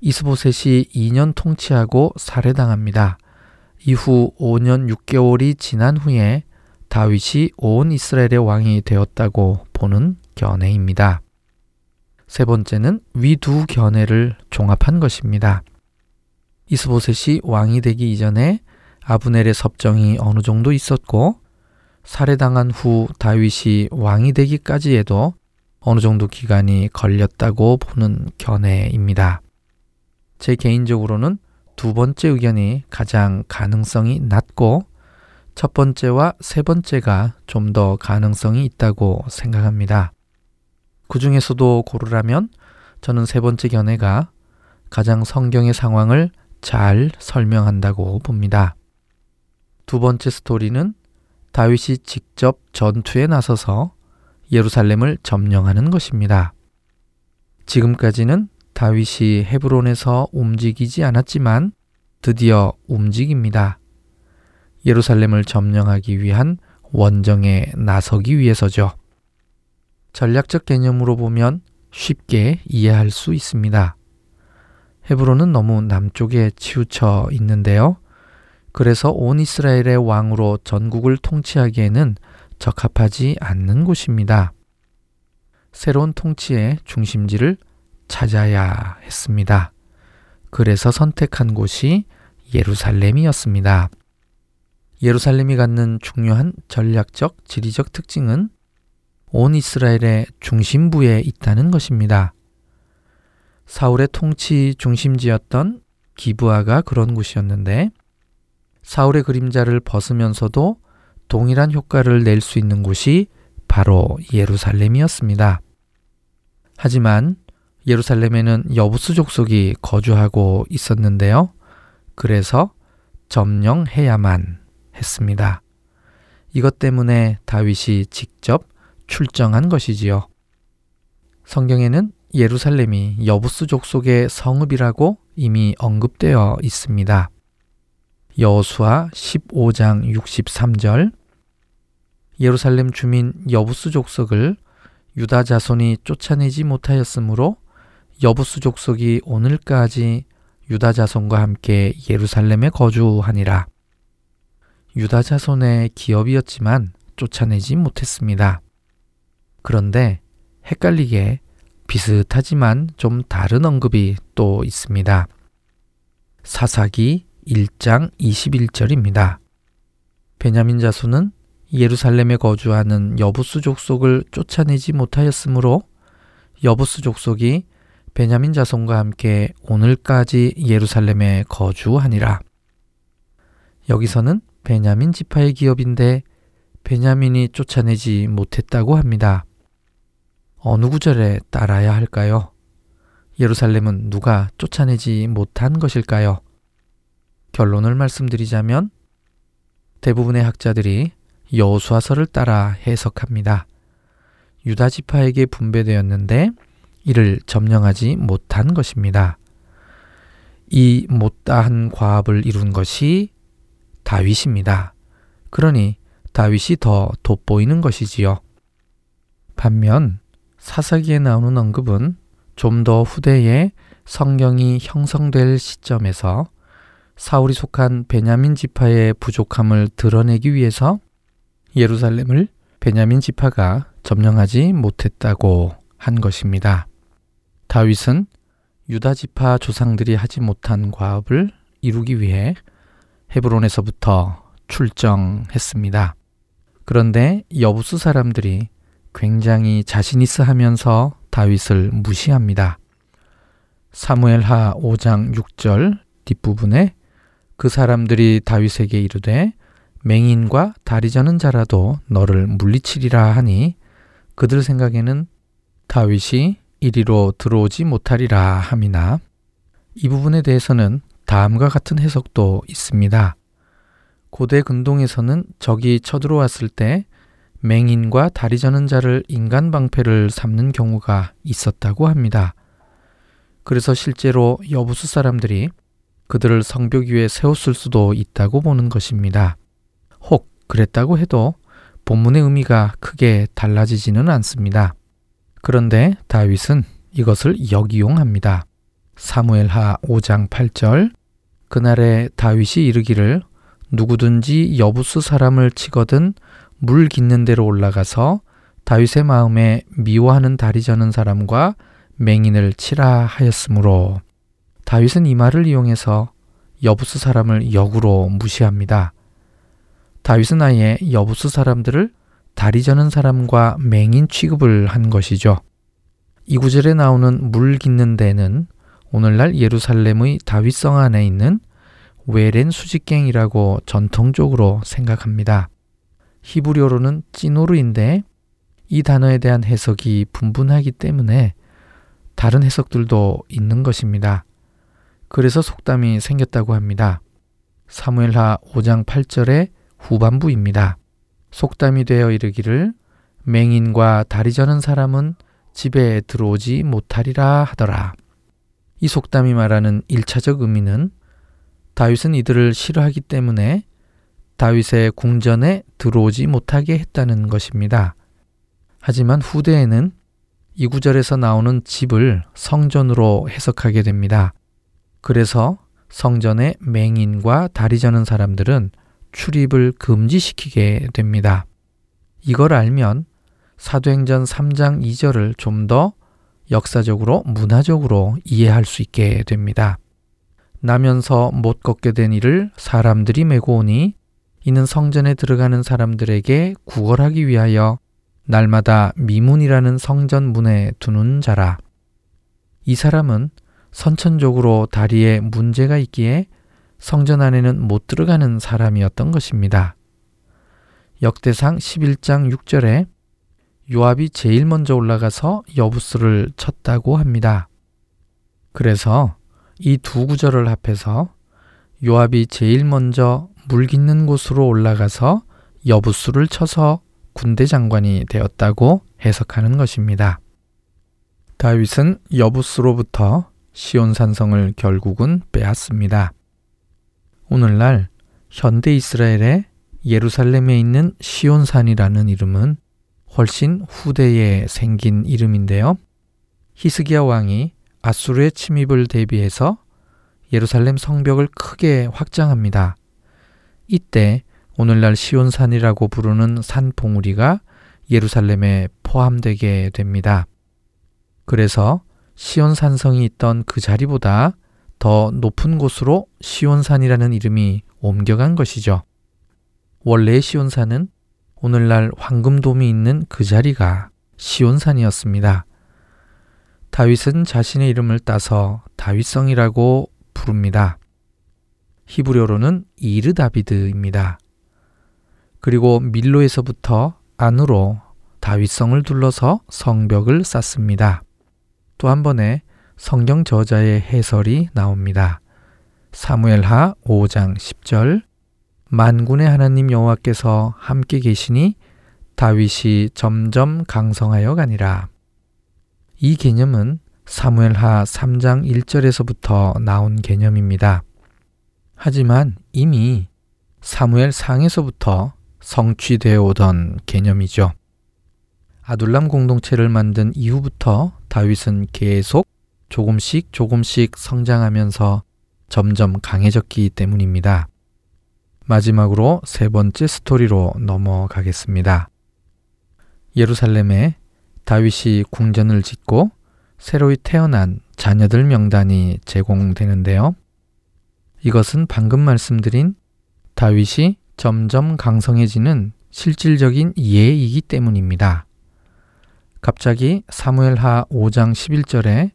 이스보셋이 2년 통치하고 살해당합니다. 이후 5년 6개월이 지난 후에 다윗이 온 이스라엘의 왕이 되었다고 보는 견해입니다. 세 번째는 위 두 견해를 종합한 것입니다. 이스보셋이 왕이 되기 이전에 아브넬의 섭정이 어느 정도 있었고 살해당한 후 다윗이 왕이 되기까지에도 어느 정도 기간이 걸렸다고 보는 견해입니다. 제 개인적으로는 두 번째 의견이 가장 가능성이 낮고 첫 번째와 세 번째가 좀 더 가능성이 있다고 생각합니다. 그 중에서도 고르라면 저는 세 번째 견해가 가장 성경의 상황을 잘 설명한다고 봅니다. 두 번째 스토리는 다윗이 직접 전투에 나서서 예루살렘을 점령하는 것입니다. 지금까지는 다윗이 헤브론에서 움직이지 않았지만 드디어 움직입니다. 예루살렘을 점령하기 위한 원정에 나서기 위해서죠. 전략적 개념으로 보면 쉽게 이해할 수 있습니다. 헤브론은 너무 남쪽에 치우쳐 있는데요. 그래서 온 이스라엘의 왕으로 전국을 통치하기에는 적합하지 않는 곳입니다. 새로운 통치의 중심지를 찾아야 했습니다. 그래서 선택한 곳이 예루살렘이었습니다. 예루살렘이 갖는 중요한 전략적 지리적 특징은 온 이스라엘의 중심부에 있다는 것입니다. 사울의 통치 중심지였던 기브아가 그런 곳이었는데 사울의 그림자를 벗으면서도 동일한 효과를 낼 수 있는 곳이 바로 예루살렘이었습니다. 하지만 예루살렘에는 여부수 족속이 거주하고 있었는데요. 그래서 점령해야만 했습니다. 이것 때문에 다윗이 직접 출정한 것이지요. 성경에는 예루살렘이 여부수 족속의 성읍이라고 이미 언급되어 있습니다. 여수와 15장 63절 예루살렘 주민 여부수 족속을 유다 자손이 쫓아내지 못하였으므로 여부수 족속이 오늘까지 유다 자손과 함께 예루살렘에 거주하니라. 유다 자손의 기업이었지만 쫓아내지 못했습니다. 그런데 헷갈리게 비슷하지만 좀 다른 언급이 또 있습니다. 사사기 1장 21절입니다. 베냐민 자손은 예루살렘에 거주하는 여부수 족속을 쫓아내지 못하였으므로 여부수 족속이 베냐민 자손과 함께 오늘까지 예루살렘에 거주하니라. 여기서는 베냐민 지파의 기업인데 베냐민이 쫓아내지 못했다고 합니다. 어느 구절에 따라야 할까요? 예루살렘은 누가 쫓아내지 못한 것일까요? 결론을 말씀드리자면 대부분의 학자들이 여호수아서를 따라 해석합니다. 유다 지파에게 분배되었는데 이를 점령하지 못한 것입니다. 이 못다한 과업을 이룬 것이 다윗입니다. 그러니 다윗이 더 돋보이는 것이지요. 반면 사사기에 나오는 언급은 좀 더 후대에 성경이 형성될 시점에서 사울이 속한 베냐민 지파의 부족함을 드러내기 위해서 예루살렘을 베냐민 지파가 점령하지 못했다고 한 것입니다. 다윗은 유다 지파 조상들이 하지 못한 과업을 이루기 위해 헤브론에서부터 출정했습니다. 그런데 여부수 사람들이 굉장히 자신 있어 하면서 다윗을 무시합니다. 사무엘하 5장 6절 뒷부분에 그 사람들이 다윗에게 이르되 맹인과 다리 저는 자라도 너를 물리치리라 하니 그들 생각에는 다윗이 이리로 들어오지 못하리라 함이나 이 부분에 대해서는 다음과 같은 해석도 있습니다. 고대 근동에서는 적이 쳐들어왔을 때 맹인과 다리 저는 자를 인간 방패를 삼는 경우가 있었다고 합니다. 그래서 실제로 여부수 사람들이 그들을 성벽 위에 세웠을 수도 있다고 보는 것입니다. 혹 그랬다고 해도 본문의 의미가 크게 달라지지는 않습니다. 그런데 다윗은 이것을 역이용합니다. 사무엘하 5장 8절 그날에 다윗이 이르기를 누구든지 여부수 사람을 치거든 물 깃는 데로 올라가서 다윗의 마음에 미워하는 다리 저는 사람과 맹인을 치라 하였으므로 다윗은 이 말을 이용해서 여부스 사람을 역으로 무시합니다. 다윗은 아예 여부스 사람들을 다리 저는 사람과 맹인 취급을 한 것이죠. 이 구절에 나오는 물 깃는 데는 오늘날 예루살렘의 다윗성 안에 있는 외렌 수직갱이라고 전통적으로 생각합니다. 히브리어로는 찌노르인데 이 단어에 대한 해석이 분분하기 때문에 다른 해석들도 있는 것입니다. 그래서 속담이 생겼다고 합니다. 사무엘하 5장 8절의 후반부입니다. 속담이 되어 이르기를 맹인과 다리 저는 사람은 집에 들어오지 못하리라 하더라. 이 속담이 말하는 1차적 의미는 다윗은 이들을 싫어하기 때문에 다윗의 궁전에 들어오지 못하게 했다는 것입니다. 하지만 후대에는 이 구절에서 나오는 집을 성전으로 해석하게 됩니다. 그래서 성전에 맹인과 다리 저는 사람들은 출입을 금지시키게 됩니다. 이걸 알면 사도행전 3장 2절을 좀 더 역사적으로 문화적으로 이해할 수 있게 됩니다. 나면서 못 걷게 된 이를 사람들이 메고 오니 이는 성전에 들어가는 사람들에게 구걸하기 위하여 날마다 미문이라는 성전 문에 두는 자라. 이 사람은 선천적으로 다리에 문제가 있기에 성전 안에는 못 들어가는 사람이었던 것입니다. 역대상 11장 6절에 요압이 제일 먼저 올라가서 여부스를 쳤다고 합니다. 그래서 이 두 구절을 합해서 요압이 제일 먼저 물 깃는 곳으로 올라가서 여부수를 쳐서 군대 장관이 되었다고 해석하는 것입니다. 다윗은 여부스로부터 시온산성을 결국은 빼앗습니다. 오늘날 현대 이스라엘의 예루살렘에 있는 시온산이라는 이름은 훨씬 후대에 생긴 이름인데요. 히스기야 왕이 아수르의 침입을 대비해서 예루살렘 성벽을 크게 확장합니다. 이때 오늘날 시온산이라고 부르는 산 봉우리가 예루살렘에 포함되게 됩니다. 그래서 시온산성이 있던 그 자리보다 더 높은 곳으로 시온산이라는 이름이 옮겨간 것이죠. 원래 시온산은 오늘날 황금돔이 있는 그 자리가 시온산이었습니다. 다윗은 자신의 이름을 따서 다윗성이라고 부릅니다. 히브리어로는 이르 다비드입니다. 그리고 밀로에서부터 안으로 다윗성을 둘러서 성벽을 쌓습니다. 또 한 번에 성경 저자의 해설이 나옵니다. 사무엘하 5장 10절 만군의 하나님 여호와께서 함께 계시니 다윗이 점점 강성하여 가니라. 이 개념은 사무엘하 3장 1절에서부터 나온 개념입니다. 하지만 이미 사무엘 상에서부터 성취되어 오던 개념이죠. 아둘람 공동체를 만든 이후부터 다윗은 계속 조금씩 조금씩 성장하면서 점점 강해졌기 때문입니다. 마지막으로 세 번째 스토리로 넘어가겠습니다. 예루살렘에 다윗이 궁전을 짓고 새로이 태어난 자녀들 명단이 제공되는데요. 이것은 방금 말씀드린 다윗이 점점 강성해지는 실질적인 예이기 때문입니다. 갑자기 사무엘하 5장 11절에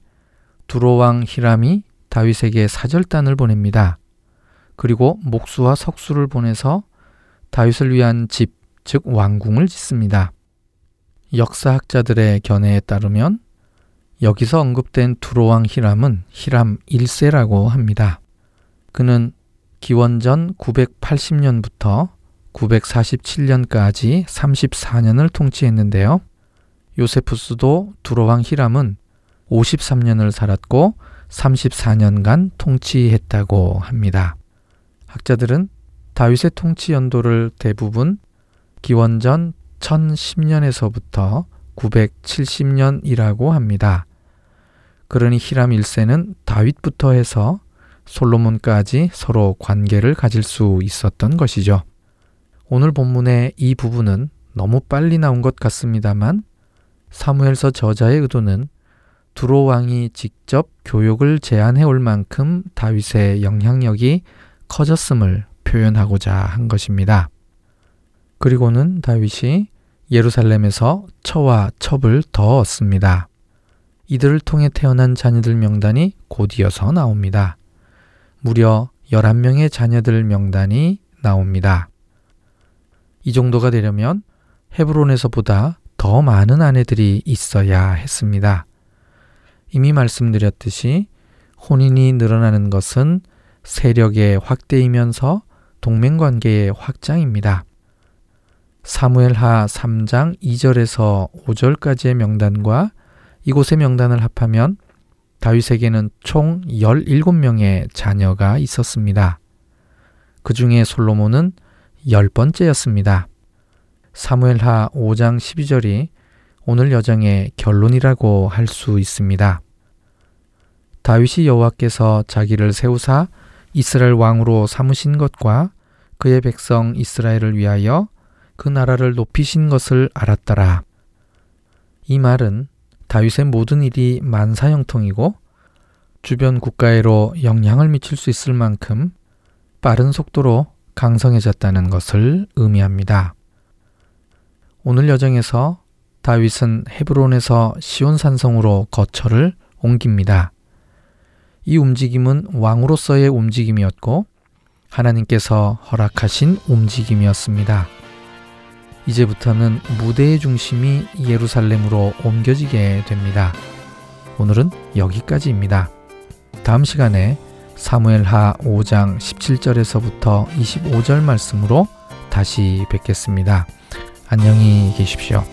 두로왕 히람이 다윗에게 사절단을 보냅니다. 그리고 목수와 석수를 보내서 다윗을 위한 집, 즉 왕궁을 짓습니다. 역사학자들의 견해에 따르면 여기서 언급된 두로왕 히람은 히람 1세라고 합니다. 그는 기원전 980년부터 947년까지 34년을 통치했는데요. 요세푸스도 두로왕 히람은 53년을 살았고 34년간 통치했다고 합니다. 학자들은 다윗의 통치 연도를 대부분 기원전 1010년에서부터 970년이라고 합니다. 그러니 히람 1세는 다윗부터 해서 솔로몬까지 서로 관계를 가질 수 있었던 것이죠. 오늘 본문의 이 부분은 너무 빨리 나온 것 같습니다만 사무엘서 저자의 의도는 두로 왕이 직접 교육을 제안해 올 만큼 다윗의 영향력이 커졌음을 표현하고자 한 것입니다. 그리고는 다윗이 예루살렘에서 처와 첩을 더 얻습니다. 이들을 통해 태어난 자녀들 명단이 곧이어서 나옵니다. 무려 11명의 자녀들 명단이 나옵니다. 이 정도가 되려면 헤브론에서보다 더 많은 아내들이 있어야 했습니다. 이미 말씀드렸듯이 혼인이 늘어나는 것은 세력의 확대이면서 동맹 관계의 확장입니다. 사무엘하 3장 2절에서 5절까지의 명단과 이곳의 명단을 합하면 다윗에게는 총 17명의 자녀가 있었습니다. 그 중에 솔로몬은 10번째였습니다. 사무엘하 5장 12절이 오늘 여정의 결론이라고 할 수 있습니다. 다윗이 여호와께서 자기를 세우사 이스라엘 왕으로 삼으신 것과 그의 백성 이스라엘을 위하여 그 나라를 높이신 것을 알았더라. 이 말은 다윗의 모든 일이 만사형통이고 주변 국가에로 영향을 미칠 수 있을 만큼 빠른 속도로 강성해졌다는 것을 의미합니다. 오늘 여정에서 다윗은 헤브론에서 시온산성으로 거처를 옮깁니다. 이 움직임은 왕으로서의 움직임이었고 하나님께서 허락하신 움직임이었습니다. 이제부터는 무대의 중심이 예루살렘으로 옮겨지게 됩니다. 오늘은 여기까지입니다. 다음 시간에 사무엘하 5장 17절에서부터 25절 말씀으로 다시 뵙겠습니다. 안녕히 계십시오.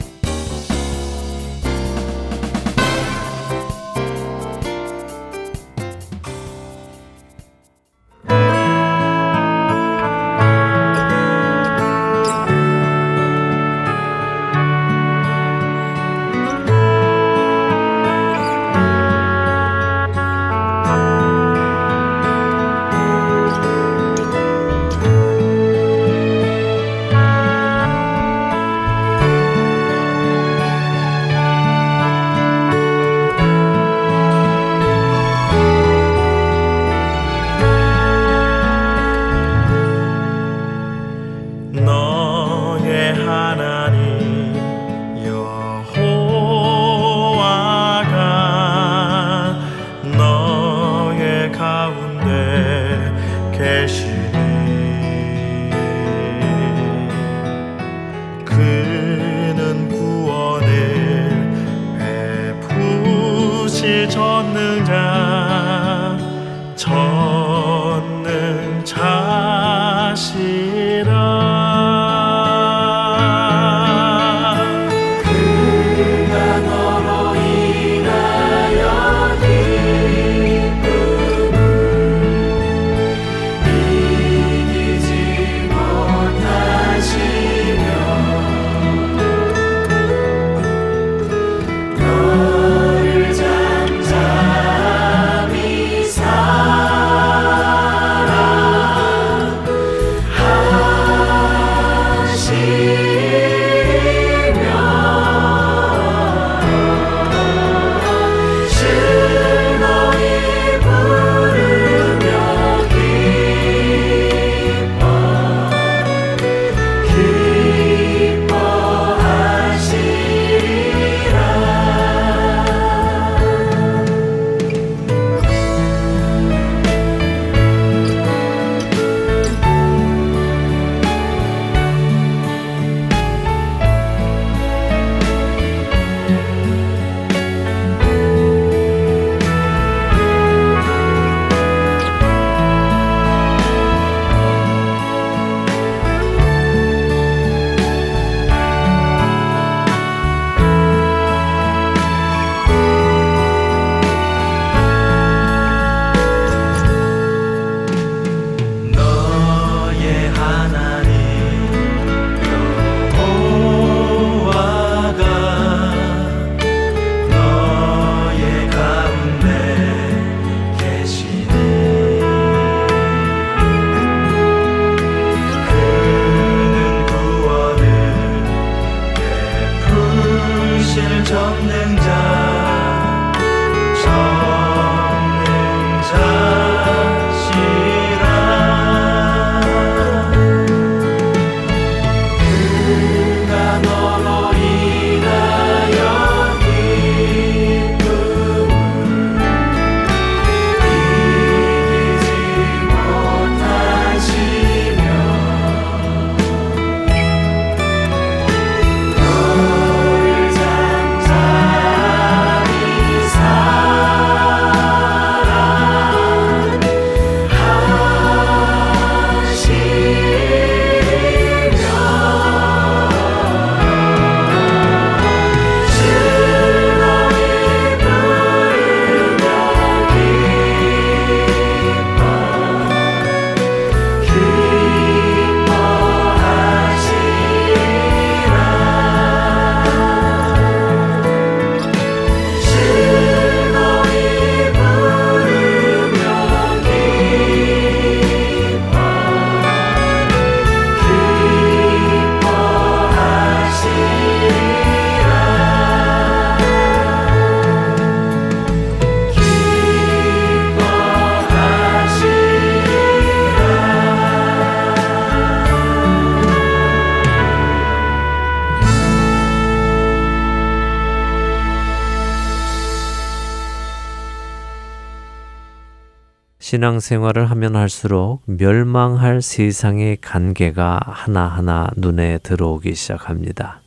신앙생활을 하면 할수록 멸망할 세상의 관계가 하나하나 눈에 들어오기 시작합니다.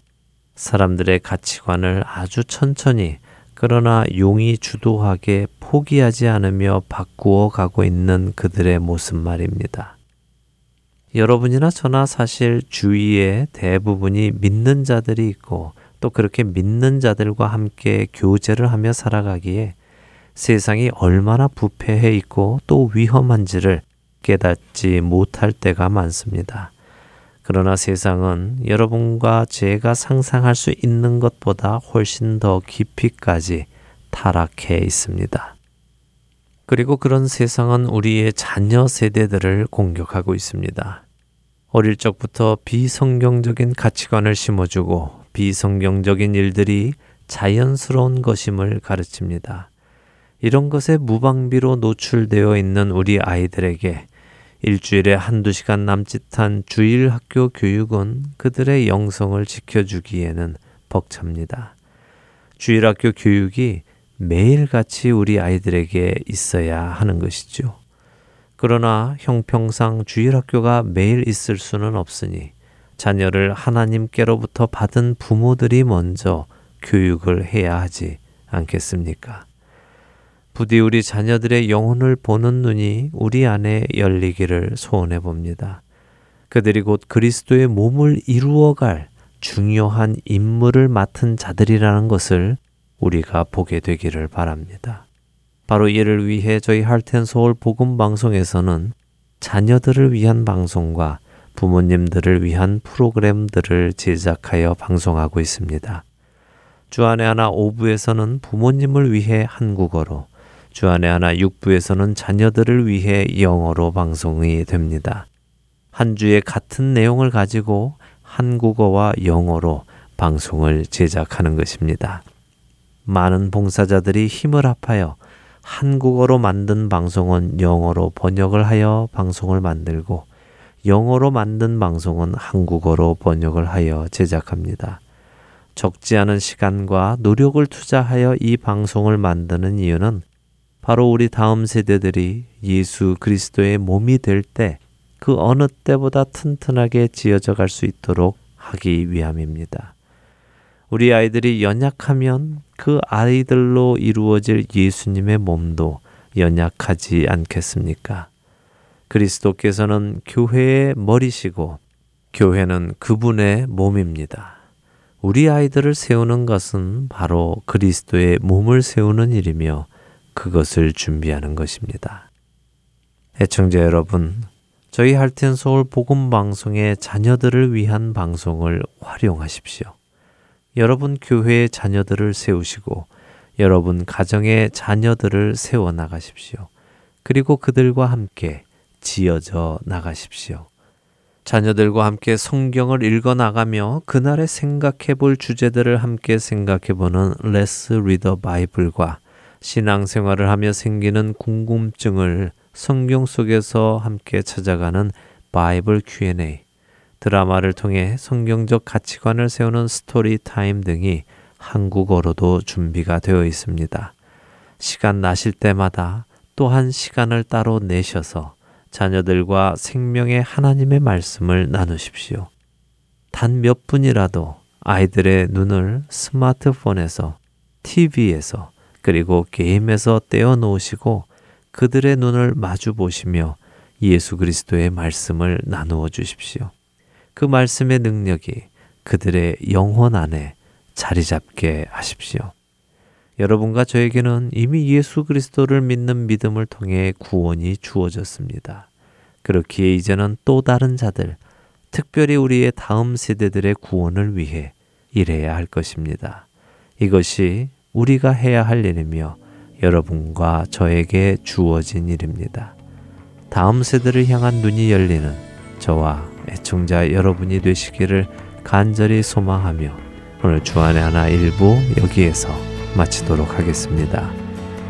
사람들의 가치관을 아주 천천히 그러나 용이 주도하게 포기하지 않으며 바꾸어 가고 있는 그들의 모습 말입니다. 여러분이나 저나 사실 주위에 대부분이 믿는 자들이 있고 또 그렇게 믿는 자들과 함께 교제를 하며 살아가기에 세상이 얼마나 부패해 있고 또 위험한지를 깨닫지 못할 때가 많습니다. 그러나 세상은 여러분과 제가 상상할 수 있는 것보다 훨씬 더 깊이까지 타락해 있습니다. 그리고 그런 세상은 우리의 자녀 세대들을 공격하고 있습니다. 어릴 적부터 비성경적인 가치관을 심어주고 비성경적인 일들이 자연스러운 것임을 가르칩니다. 이런 것에 무방비로 노출되어 있는 우리 아이들에게 일주일에 한두 시간 남짓한 주일 학교 교육은 그들의 영성을 지켜주기에는 벅찹니다. 주일 학교 교육이 매일같이 우리 아이들에게 있어야 하는 것이죠. 그러나 형평상 주일 학교가 매일 있을 수는 없으니 자녀를 하나님께로부터 받은 부모들이 먼저 교육을 해야 하지 않겠습니까? 부디 우리 자녀들의 영혼을 보는 눈이 우리 안에 열리기를 소원해 봅니다. 그들이 곧 그리스도의 몸을 이루어갈 중요한 임무를 맡은 자들이라는 것을 우리가 보게 되기를 바랍니다. 바로 이를 위해 저희 할텐 서울 복음 방송에서는 자녀들을 위한 방송과 부모님들을 위한 프로그램들을 제작하여 방송하고 있습니다. 주안의 하나 5부에서는 부모님을 위해 한국어로, 주안의 하나 6부에서는 자녀들을 위해 영어로 방송이 됩니다. 한 주에 같은 내용을 가지고 한국어와 영어로 방송을 제작하는 것입니다. 많은 봉사자들이 힘을 합하여 한국어로 만든 방송은 영어로 번역을 하여 방송을 만들고 영어로 만든 방송은 한국어로 번역을 하여 제작합니다. 적지 않은 시간과 노력을 투자하여 이 방송을 만드는 이유는 바로 우리 다음 세대들이 예수 그리스도의 몸이 될 때 그 어느 때보다 튼튼하게 지어져 갈 수 있도록 하기 위함입니다. 우리 아이들이 연약하면 그 아이들로 이루어질 예수님의 몸도 연약하지 않겠습니까? 그리스도께서는 교회의 머리시고 교회는 그분의 몸입니다. 우리 아이들을 세우는 것은 바로 그리스도의 몸을 세우는 일이며 그것을 준비하는 것입니다. 애청자 여러분, 저희 할텐 서울 복음 방송의 자녀들을 위한 방송을 활용하십시오. 여러분 교회의 자녀들을 세우시고 여러분 가정의 자녀들을 세워 나가십시오. 그리고 그들과 함께 지어져 나가십시오. 자녀들과 함께 성경을 읽어 나가며 그날에 생각해 볼 주제들을 함께 생각해 보는 Let's Read the Bible과 신앙생활을 하며 생기는 궁금증을 성경 속에서 함께 찾아가는 Bible Q&A, 드라마를 통해 성경적 가치관을 세우는 Story Time 등이 한국어로도 준비가 되어 있습니다. 시간 나실 때마다 또한 시간을 따로 내셔서 자녀들과 생명의 하나님의 말씀을 나누십시오. 단 몇 분이라도 아이들의 눈을 스마트폰에서, TV에서, 그리고 게임에서 떼어 놓으시고 그들의 눈을 마주 보시며 예수 그리스도의 말씀을 나누어 주십시오. 그 말씀의 능력이 그들의 영혼 안에 자리 잡게 하십시오. 여러분과 저에게는 이미 예수 그리스도를 믿는 믿음을 통해 구원이 주어졌습니다. 그렇기에 이제는 또 다른 자들, 특별히 우리의 다음 세대들의 구원을 위해 일해야 할 것입니다. 이것이 우리가 해야 할 일이며 여러분과 저에게 주어진 일입니다. 다음 세대를 향한 눈이 열리는 저와 애청자 여러분이 되시기를 간절히 소망하며 오늘 주안의 하나 일부 여기에서 마치도록 하겠습니다.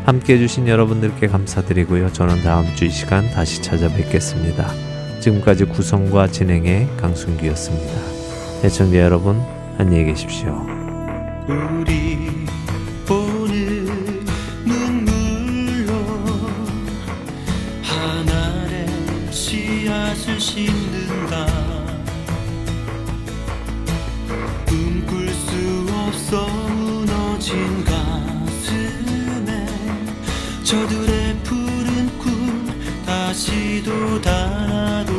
함께 해주신 여러분들께 감사드리고요. 저는 다음 주 이 시간 다시 찾아뵙겠습니다. 지금까지 구성과 진행의 강순기였습니다. 애청자 여러분, 안녕히 계십시오. 우리 신는다. 꿈꿀 수 없어 무너진 가슴에 저들의 푸른 꿈 다시 도 달아도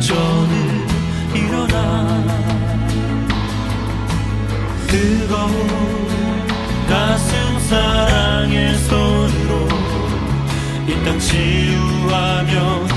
전에 일어나. 뜨거운 가슴 사랑의 손으로 이 땅 치유하며